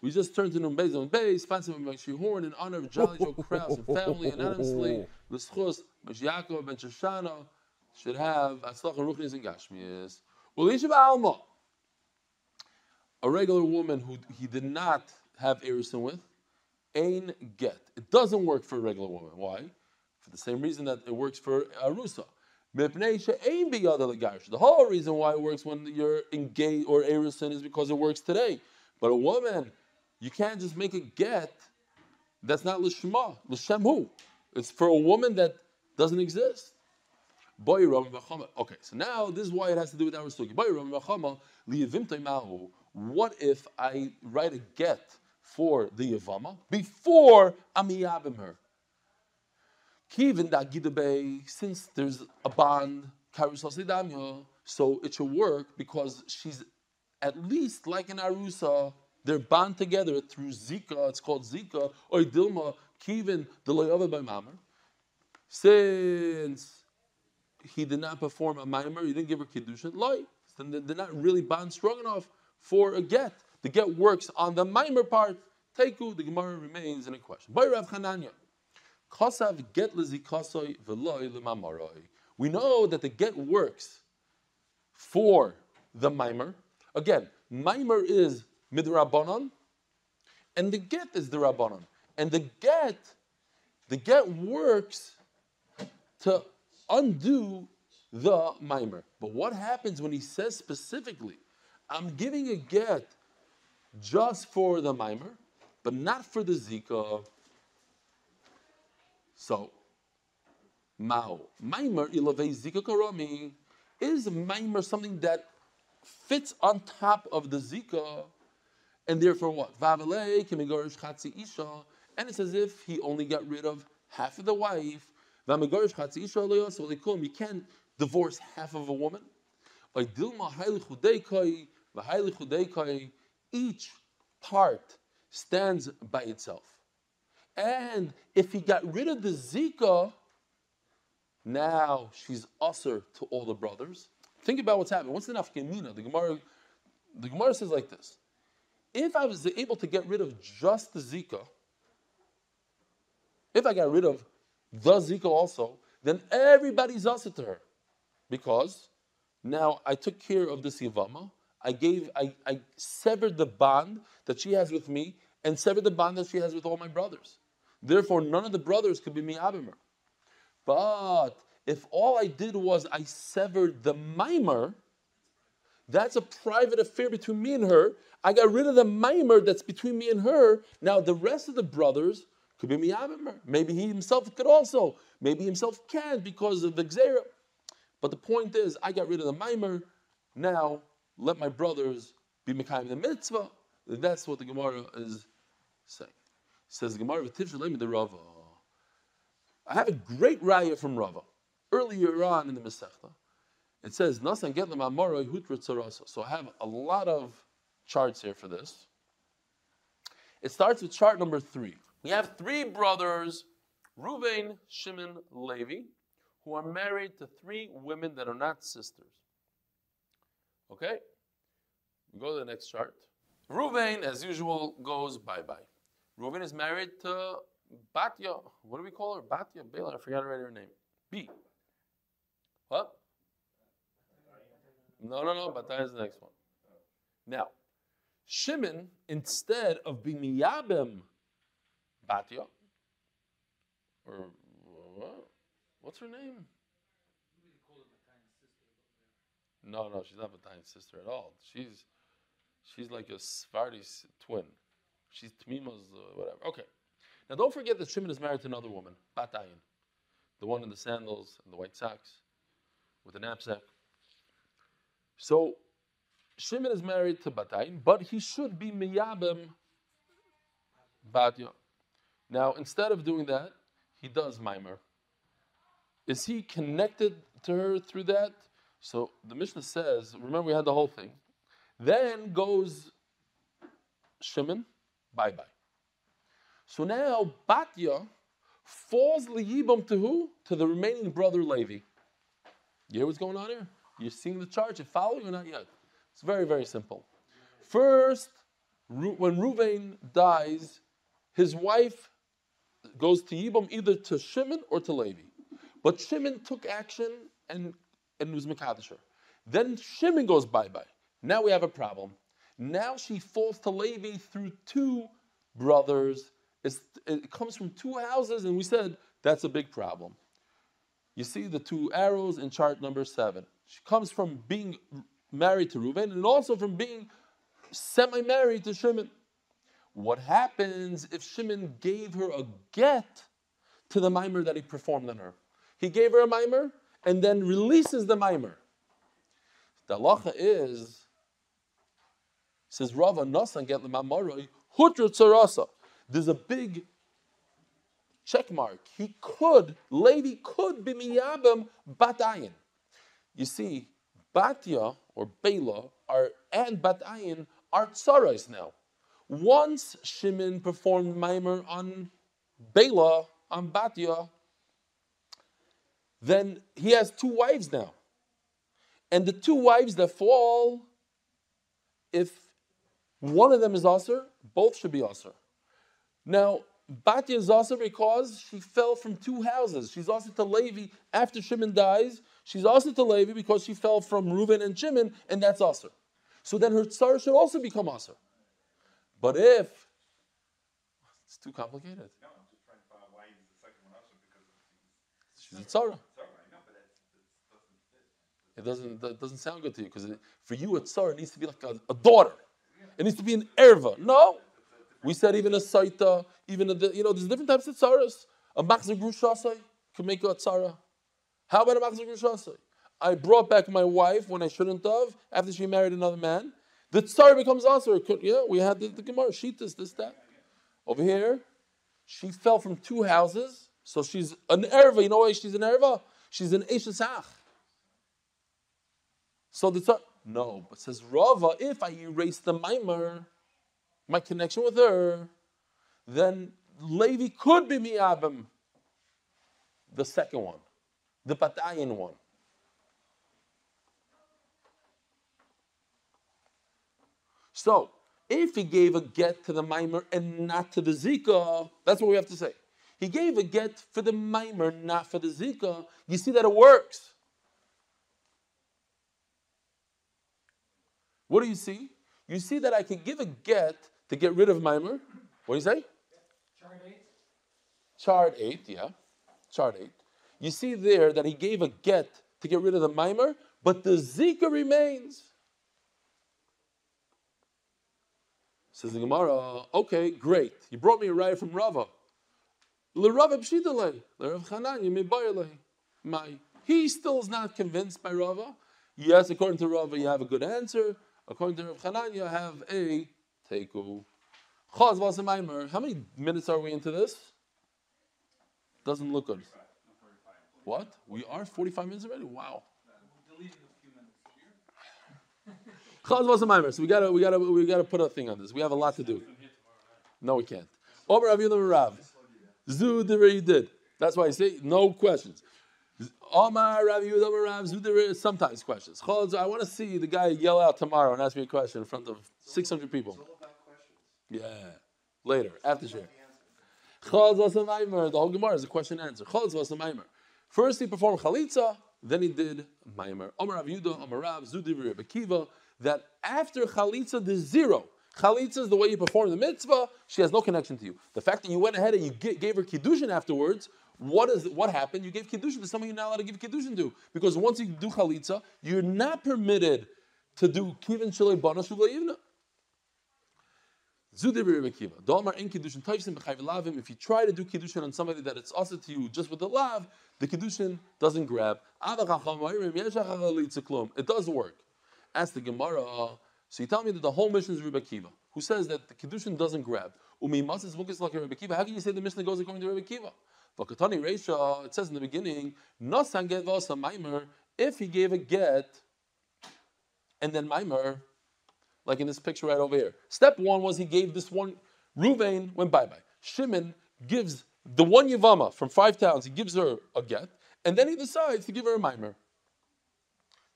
We just turned to Nun Beis on Beis, sponsored by Shihorn in honor of Jolly Joe Kraus and family anonymously. L'schus, Mesh Yaakov ben Shoshana should have Atzlach Ruchnis and Gashmias. Ulisha Alma, a regular woman who he did not have Erison with, Ain Get. It doesn't work for a regular woman. Why? For the same reason that it works for Arusa. The whole reason why it works when you're engaged or Erison is because it works today. But a woman, you can't just make a get that's not Lishma, Lishem who? It's for a woman that doesn't exist. Okay, so now this is why it has to do with our story. What if I write a get for the Yavama before I'm yabim her? Since there's a bond, so it should work because she's at least like an Arusa, they're bound together through Zika, it's called Zika, or Dilma, Kivin, the Loyava by Mamar. Since he did not perform a Maimer, he didn't give her Kiddushin, then they're not really bound strong enough for a get. The get works on the Maimer part. Teku, the Gemara remains in a question. By Rav. Kosav get. We know that the get works for the mimer. Again, mimer is midrabanon, and the get is the rabbanon. And the get, the get works to undo the mimer. But what happens when he says specifically, I'm giving a get just for the mimer, but not for the zika? So, Mao, Maimer ilavei zika karomi is Maimer something that fits on top of the zika, and therefore what? Isha, and it's as if he only got rid of half of the wife. Isha You can't divorce half of a woman. V'haili chudeikai. Each part stands by itself. And if he got rid of the Zika, now she's usher to all the brothers. Think about what's happening. What's the nafkemina? The Gemara, the Gemara says like this: If I was able to get rid of just the Zika, if I got rid of the Zika also, then everybody's usher to her, because now I took care of the Sivama. I gave, I, I severed the bond that she has with me, and severed the bond that she has with all my brothers. Therefore, none of the brothers could be mi'abimer. But if all I did was I severed the mimer, that's a private affair between me and her. I got rid of the mimer that's between me and her. Now the rest of the brothers could be mi'abimer. Maybe he himself could also. Maybe himself can't because of the gzera. But the point is, I got rid of the mimer. Now let my brothers be mekayim the mitzvah. That's what the Gemara is saying. Says Gemara the Rava. I have a great raya from Rava. Earlier on in the Masechta, it says So I have a lot of charts here for this. It starts with chart number three. We have three brothers, Ruvain, Shimon, Levi, who are married to three women that are not sisters. Okay? We go to the next chart. Ruvain, as usual, goes bye bye. Reuven is married to Batya. What do we call her? Batya Bela. I forgot already her name. B. What? No, no, no. Batya is the next one. Now, Shimon, instead of being Miyabim Batya, or what? What's her name? No, no, she's not Batyan's sister at all. She's she's like a Sephardi twin. She's Tmima's uh, whatever. Okay. Now don't forget that Shimon is married to another woman, Bat Ayin, the one in the sandals and the white socks with the knapsack. So Shimon is married to Bat Ayin, but he should be Miyabim Batya. Now, instead of doing that, he does Mimer. Is he connected to her through that? So the Mishnah says, remember we had the whole thing. Then goes Shimon, bye bye. So now Batya falls liyibam to who? To the remaining brother Levi. You hear what's going on here? You're seeing the chart. You following or not yet? It's very, very simple. First, when Ruvain dies, his wife goes to Yibam either to Shimon or to Levi. But Shimon took action and, and was Makadisher. Then Shimon goes bye bye. Now we have a problem. Now she falls to Levi through two brothers. It's, it comes from two houses, and we said that's a big problem. You see the two arrows in chart number seven. She comes from being married to Reuven and also from being semi married to Shimon. What happens if Shimon gave her a get to the mimer that he performed on her? He gave her a mimer and then releases the mimer. The halacha is, says Rava Nasan get the mamaroi, hutra tsarasa. There's a big check mark. He could, lady could be miyabim batayin. You see, Batya or Bela are and Batayin are tsarais now. Once Shimon performed Maimer on Bela, on Batya, then he has two wives now. And the two wives that fall, if one of them is Aser, both should be Aser. Now, Batya is Aser because she fell from two houses. She's also to Levi after Shimon dies. She's also to Levi because she fell from Reuven and Shimon, and that's Aser. So then her tsar should also become Aser. But if it's too complicated, No, I'm just trying It doesn't that doesn't sound good to you because for you a tzara needs to be like a, a, daughter. It needs to be an erva. No, we said even a saita, even a, you know, there's different types of tzaras. A machzor grushasai can make a tsara. How about a machzor grushasai? I brought back my wife when I shouldn't have after she married another man. The tsar becomes also yeah. We had the, the Gemara Shitas, this that. Over here, she fell from two houses, so she's an erva. You know why she's an erva? She's an eshesach. So the tsar no, but says Rava, if I erase the mimer, my connection with her, then Levi could be mi'abim, the second one, the Batayan one. So, if he gave a get to the mimer and not to the zika, that's what we have to say. He gave a get for the mimer, not for the zika. You see that it works. What do you see? You see that I can give a get to get rid of mimer. What do you say? Chart eight. Chart 8, yeah. Chart 8. You see there that he gave a get to get rid of the mimer, but the zika remains. Says the Gemara, okay, great. You brought me a raya from Rava. L'Rava b'shidalei, l'Rav Chananya mibayalei. My, he still is not convinced by Rava. Yes, according to Rava, you have a good answer. According to Rav Chananya, you have a teiku. Chaz. How many minutes are we into this? Doesn't look good. What? We are 45 minutes already? Wow. Chaz. So we gotta, we gotta, we gotta put a thing on this. We have a lot to do. No, we can't. Omer Rav Yehuda Rav. Zu you did. That's why I say no questions. Omar Rav Yehuda Rav sometimes questions. I want to see the guy yell out tomorrow and ask me a question in front of 600 people. It's all about questions. Yeah. Later, after share. The whole Gemara is a question and answer. First he performed chalitza, then he did maimer. Omar Rav Yehuda, Omar Rav, Zudi Rabbi Kiva, that after chalitza the zero. Chalitza is the way you perform the mitzvah. She has no connection to you. The fact that you went ahead and you gave her kiddushin afterwards, what is what happened? You gave kiddushin to someone you're not allowed to give kiddushin to, because once you do chalitza, you're not permitted to do kivin shalei bana shula yivna. If you try to do Kiddushin on somebody that it's also to you just with the lav, the Kiddushin doesn't grab. It does work. Ask the Gemara. So you tell me that the whole mission is Rebbe Kiva, who says that the Kiddushin doesn't grab. How can you say the mission goes according to Rebbe Kiva? Vakatani Reisha, it says in the beginning, get vasa maimer, if he gave a get, and then maimer, like in this picture right over here. Step one was he gave this one, Ruvain went bye-bye. Shimon gives the one Yavama from five towns, he gives her a get, and then he decides to give her a maimer.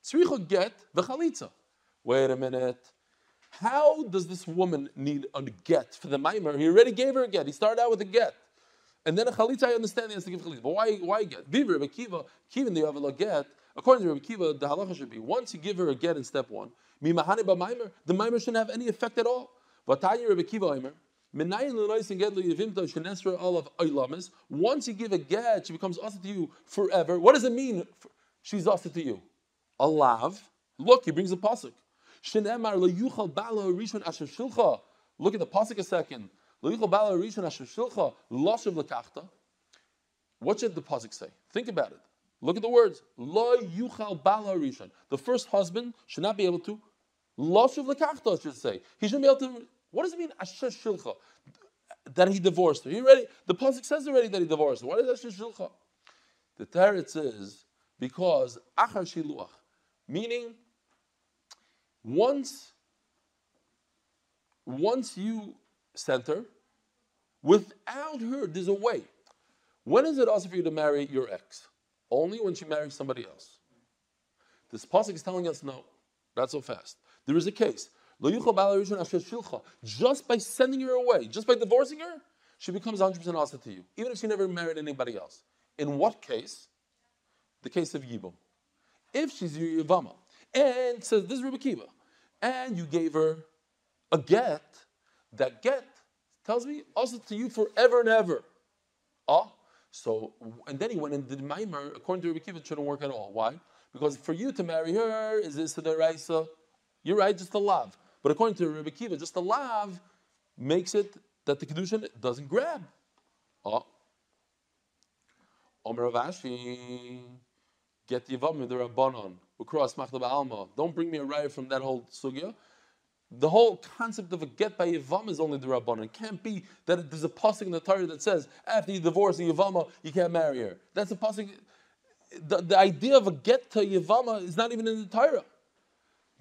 Tzricha get the chalitza. Wait a minute. How does this woman need a get for the maimer? He already gave her a get. He started out with a get. And then a chalitza, I understand he has to give chalitza. But why, why get? Viva Rebbe Kiva, Kiva the Yavala get. According to Rebbe Kiva, the halacha should be once you give her a get in step one, the maimer shouldn't have any effect at all. But Rebbe Kiva Omer, once you give a get, she becomes also to you forever. What does it mean? She's also to you. A lav. Look, he brings a pasuk. Look at the pasuk a second. What should the pasuk say? Think about it. Look at the words. Lo yuchal bala rishon. The first husband should not be able to. Loshuv lekachta should say. He shouldn't be able to. What does it mean? Asher shilcha. That he divorced her. He already. The pasuk says already that he divorced her. What is asher shilcha? The teretz is because achar shiluach, meaning once once you center. Without her, there's a way. When is it also for you to marry your ex? Only when she marries somebody else. This pasuk is telling us no, not so fast. There is a case. Just by sending her away, just by divorcing her, she becomes 100% also to you, even if she never married anybody else. In what case? The case of Yibum. If she's your Yavama, and says, This is Rebbe Kiva, and you gave her a get, that get tells me also to you forever and ever. Ah, so and then he went and did Maimer, according to Rebbe Kiva, it shouldn't work at all. Why? Because for you to marry her is this the Raisa. You're right, just a love. But according to Rebbe Kiva, just a love makes it that the Kedushin doesn't grab. Ah. Omer Rav Ashi, get the Yavam the Rabbanon. Ukras Machlaba Alma. Don't bring me a raya from that whole sugya. The whole concept of a get by Yavam is only the Rabbanon. It can't be that there's a pasuk in the Torah that says after you divorce a Yavama, you can't marry her. That's a pasuk. The, the idea of a get to Yavama is not even in the Torah.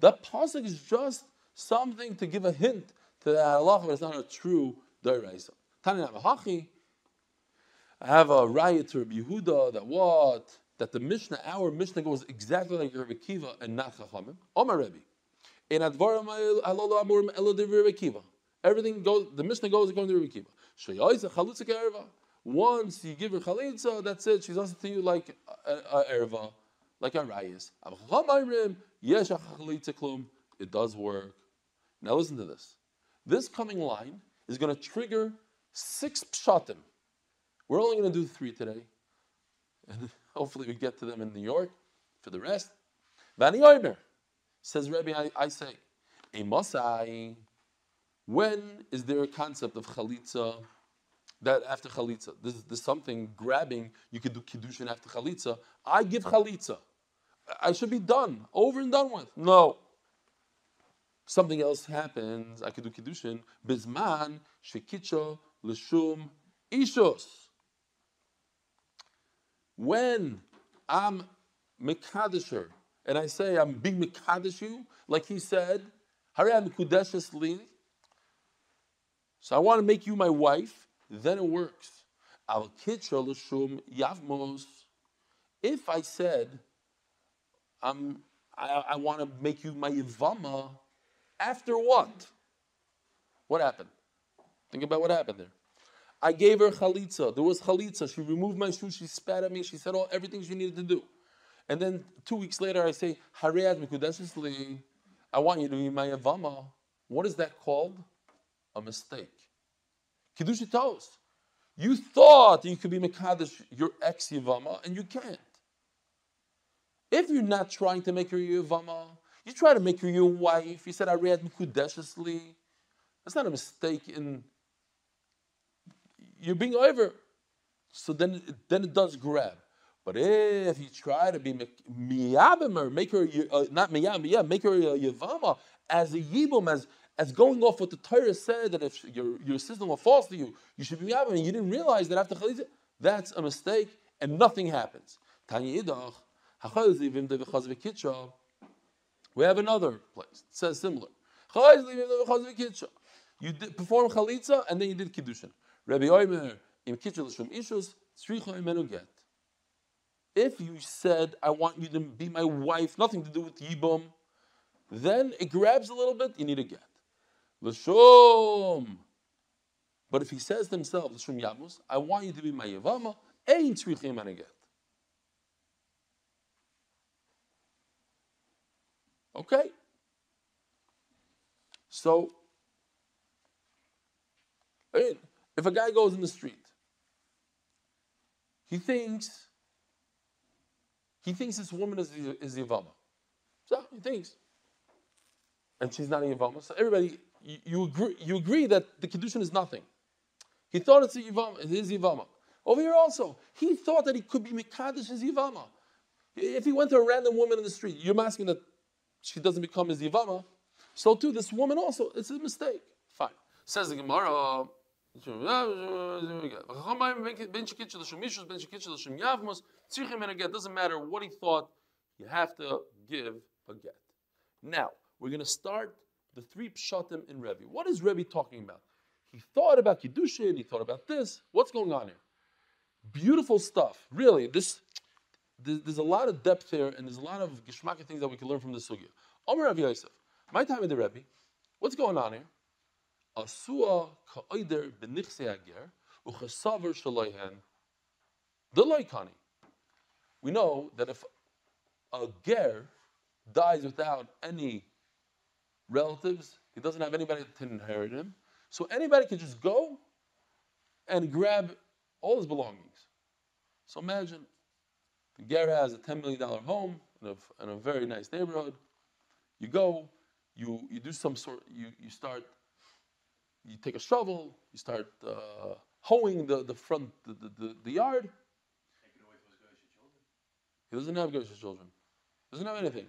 That pasuk is just something to give a hint to that halacha, but it's not a true Doraisa. Tani Hachi, I have a riot to Rabbi Yehuda that what? That the Mishnah, our Mishnah goes exactly like Rabbi Kiva and not Chachamim. Omar Rabbi. In Advarim Alolo Amurim. Everything goes, the Mishnah goes according to Rebbe Kiva. Erva. Once you give her chalitza, that's it. She's also to you like a, erva, like a rayis. Yes, It does work. Now listen to this. This coming line is going to trigger six pshatim. We're only going to do three today. And hopefully we get to them in New York for the rest. Vani Oimer. Says Rebbe, I, I say, a Masai, when is there a concept of chalitza that after chalitza? There's, something grabbing, you could do kiddushin after chalitza. I give chalitza. I should be done, over and done with. No. Something else happens, I could do kiddushin. Bizman, shekicho, lishum, ishos. When I'm mekadisher, and I say I'm being Mikdash you, like he said, Hariyam Kudeshes So I want to make you my wife, then it works. Al Yavmos. If I said, I'm, I, I want to make you my Yavama, after what? What happened? Think about what happened there. I gave her chalitza. There was chalitza. She removed my shoes. She spat at me. She said all everything she needed to do. And then two weeks later, I say, Hariyad Mikudeshesli, I want you to be my Avama. What is that called? A mistake. Kiddush toast. You thought you could be Mekadesh, your ex Yavama, and you can't. If you're not trying to make her your Yavama, you try to make her your wife. You said, I read Mikudeshesli. That's not a mistake in you're being over. So then, then it does grab. But if you try to be miyabim or make her uh, not miyabim, yeah, make her a yavama as a yibum, as as going off what the Torah said that if your your sister-in-law falls to you, you should be miyabim, and you didn't realize that after chalitza, that's a mistake, and nothing happens. Tanya idach. We have another place. It says similar. You did perform chalitza and then you did kiddushin. Rabbi Oimer im l'shum ishus tzricha imenu get. If you said, I want you to be my wife, nothing to do with Yibum, then it grabs a little bit, you need a get. L'shum. But if he says to himself, L'shum Yamus, I want you to be my Yavama, ain't tzricha a get. Okay? So, I mean, if a guy goes in the street, he thinks he thinks this woman is is the Yavama. So he thinks, and she's not a Yavama. So everybody, you, you agree you agree that the kedushin is nothing. He thought it's a Yavama, it is Yavama. Over here also, he thought that he could be Mekadosh as Yavama. If he went to a random woman in the street, you're asking that she doesn't become his Yavama. So too, this woman also, it's a mistake. Fine. Says the Gemara. Doesn't matter what he thought, you have to give a get. Now, we're going to start the three pshatim in Rebbe. What is Rebbe talking about? He thought about Kiddushin, he thought about this. What's going on here? Beautiful stuff. Really, this there's, a lot of depth here, and there's a lot of geschmacka things that we can learn from the sugya. Omer Rav Yosef, my time with the Rebbe. What's going on here? Asua ka'oider b'nichse ager uchesaver shaloihen deloikani. We know that if a ger dies without any relatives, he doesn't have anybody to inherit him. So anybody can just go and grab all his belongings. So imagine the ger has a $10 million home in a, in a very nice neighborhood. You go, you, you do some sort, you, you start, you take a shovel, you start uh, hoeing the, the front, the, the, the, yard. He doesn't have Gersh's children. He doesn't have anything.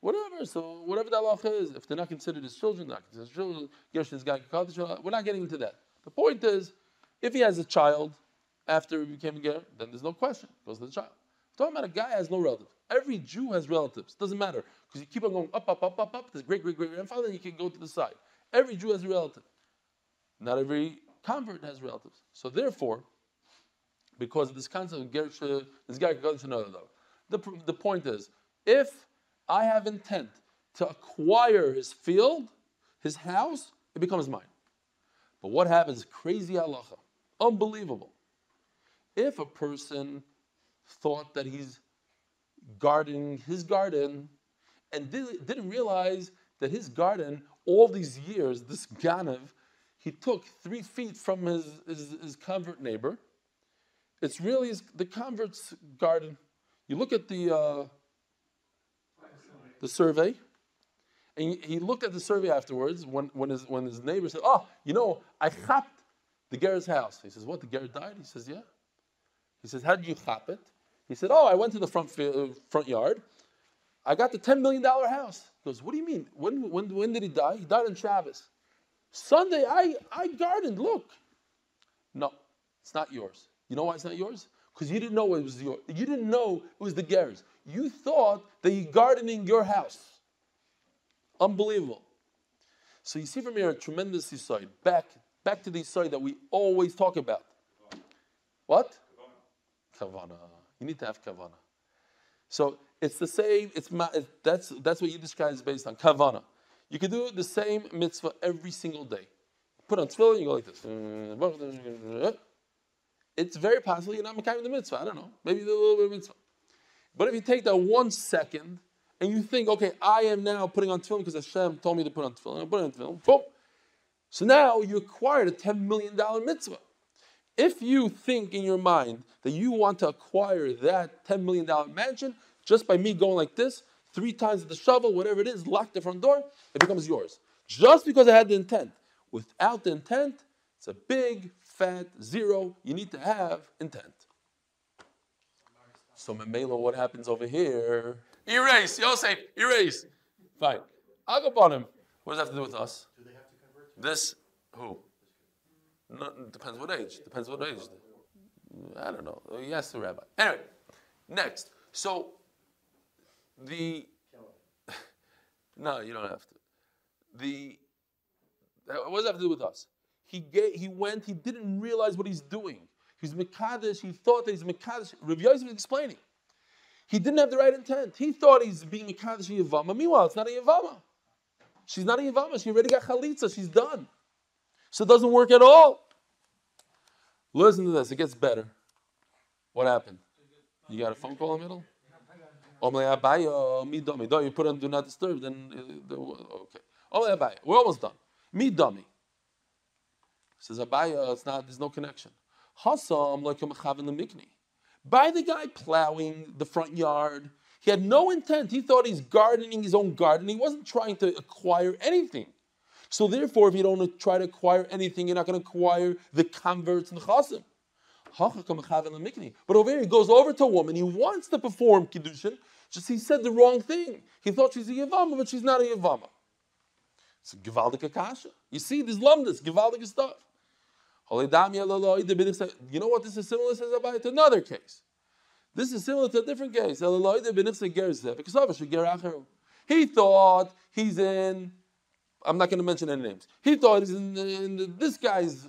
Whatever. So whatever the halacha is, if they're not considered his children, not considered children. Gershon's guy We're not getting into that. The point is, if he has a child after he became a ger, then there's no question. It goes to the child. talking about a guy has no relatives. Every Jew has relatives. Doesn't matter because you keep on going up, up, up, up, up. There's great, great, great grandfather, and you can go to the side. Every Jew has a relative. Not every convert has relatives. So therefore, because of this concept of Gersha, this guy goes to another though. The, the point is, if I have intent to acquire his field, his house, it becomes mine. But what happens? Crazy halacha. Unbelievable. If a person thought that he's gardening his garden and did, didn't realize that his garden, all these years, this ganav, he took three feet from his, his, his convert neighbor. It's really his, the convert's garden. You look at the, uh, the survey, and he looked at the survey afterwards when, when, his, when his neighbor said, Oh, you know, I chapped the Ger's house. He says, What, the Ger died? He says, Yeah. He says, How did you chop it? He said, Oh, I went to the front, uh, front yard. I got the $10 million house. He goes, What do you mean? When, when, when did he die? He died on Shabbos. Sunday, I, I gardened. Look. No, it's not yours. You know why it's not yours? Because you didn't know it was yours. You didn't know it was the Ger's. You thought that you're gardening your house. Unbelievable. So you see from here a tremendous side. Back, back to the side that we always talk about. What? Kavana. You need to have kavana. So it's the same. It's that's that's what Yiddish is based on kavana. You can do the same mitzvah every single day. Put on tefillin, you go like this. It's very possible you're not making the mitzvah. I don't know. Maybe a little bit of mitzvah. But if you take that one second and you think, okay, I am now putting on tefillin because Hashem told me to put on tefillin, I'm putting on tefillin, boom. So now you acquired a $10 million mitzvah. If you think in your mind that you want to acquire that $10 million mansion just by me going like this, three times with the shovel, whatever it is, lock the front door, it becomes yours. Just because I had the intent. Without the intent, it's a big, fat zero. You need to have intent. So Memela, what happens over here? Erase, Yosef, erase. Fine. I'll go him. What does that have to do with us? Do they have to convert? This, who? No, depends what age. Depends what age. I don't know. Yes, the rabbi. Anyway, next. So, the. no, you don't have to. The. What does that have to do with us? He he went, he didn't realize what he's doing. He's Mekadesh, he thought that he's Mekadesh. Rav Yosef is explaining. He didn't have the right intent. He thought he's being Mekadesh Yavama. Meanwhile, it's not a Yavama. She's not a Yavama. She already got Chalitza. She's done. So it doesn't work at all. Listen to this. It gets better. What happened? You got a phone call in the middle? Abaye, mi dummy. You put on do not disturb, then uh, okay. We're almost done. Me dummy. Says Abaye, it's not, there's no connection. Hasam like mechavin mikni. By the guy plowing the front yard, he had no intent. He thought he's gardening his own garden. He wasn't trying to acquire anything. So therefore, if you don't try to acquire anything, you're not going to acquire the converts and the chasim. But over here, he goes over to a woman. He wants to perform kiddushin. Just he said the wrong thing. He thought she's a yavama, but she's not a yavama. It's a gewaldige. You see, this lumdus, gewaldige stuff. You know what this is similar says about another case. This is similar to a different case. He thought he's in. I'm not going to mention any names. He thought he's in, in this guy's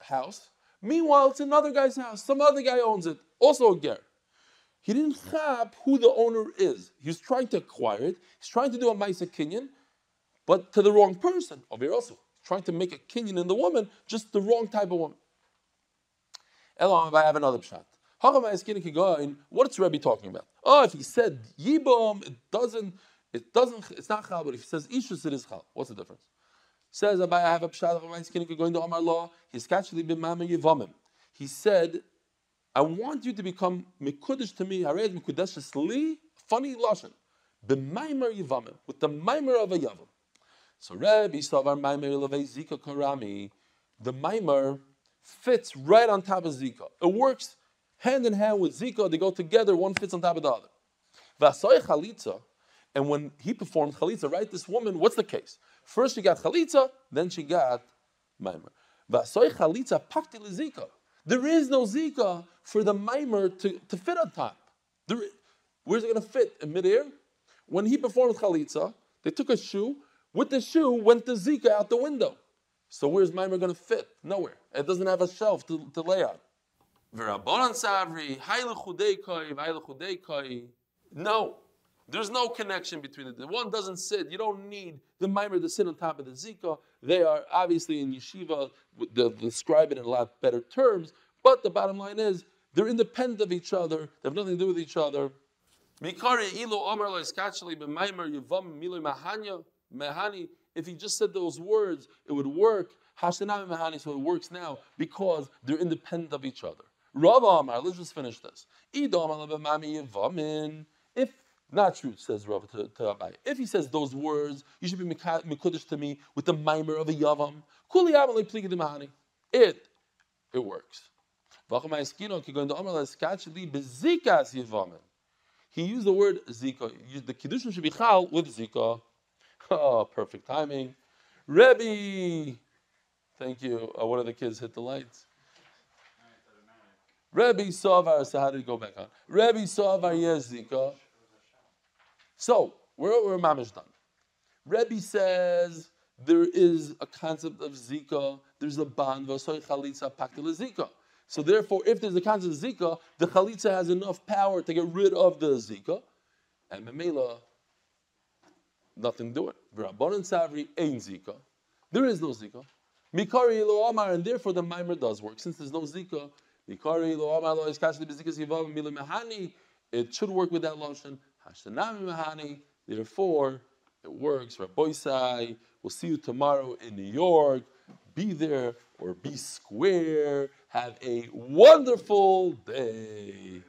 house. Meanwhile, it's another guy's house. Some other guy owns it, also a ger. He didn't have who the owner is. He's trying to acquire it. He's trying to do a Maisa Kinyan, but to the wrong person. Over also, trying to make a Kinyan in the woman, just the wrong type of woman. Elam, I have another shot. What's Rebbe talking about? Oh, if he said Yibam, it doesn't, it doesn't, it's not Chal, but if he says Ishus, it is Chal. What's the difference? Says I have a pshat of my skin going to Amar law. He's actually mama yivamim. He said, I want you to become mikudish to me. Hared mikudesh li. Funny lashon. B'maimer yivamim with the maimer of a yavam. So Rebbe Savar maimer levei zika karami. The maimer fits right on top of zika. It works hand in hand with zika. They go together. One fits on top of the other. Vasoy chalitza. And when he performed chalitza, right, this woman, what's the case? First she got chalitza, then she got maimer. Vasoy chalitza pakti zika. There is no zika for the maimer to, to fit on top. There, where's it going to fit? In midair? When he performed chalitza, they took a shoe. With the shoe went the zika out the window. So where's maimer going to fit? Nowhere. It doesn't have a shelf to, to lay on. No. There's no connection between. The one doesn't sit. You don't need the mimer to sit on top of the zika. They are obviously in yeshiva, they'll describe it in a lot better terms. But the bottom line is, they're independent of each other. They have nothing to do with each other. If he just said those words, it would work. So it works now because they're independent of each other. Rav Amar, let's just finish this. If not true, says Rav to, to Abai. If he says those words, you should be mikudish to me with the mimer of a yavam. It, it works. He used the word zika. The kiddushin should be chal with zika. Oh, perfect timing. Rebbe, thank you. Uh, one of the kids hit the lights. Rebbe Savar, so how did it go back on? Rebbe Savar, yes, zika. So, we're, we're mamish done. Rebbe says there is a concept of zika, there's a ban, v'asoy chalitza paktil zika. So therefore, if there's a concept of zika, the chalitza has enough power to get rid of the zika, and memela, nothing to do it. V'rabbanon savri ain zika. There is no zika. Mikari lo amar, and therefore the mimer does work. Since there's no zika, mikari lo amar lo iskashli b'zika zivav mila mehani, it should work with that lotion. Hashanami Mahani. Therefore, it works. Rabbi Sai, we'll see you tomorrow in New York. Be there or be square. Have a wonderful day.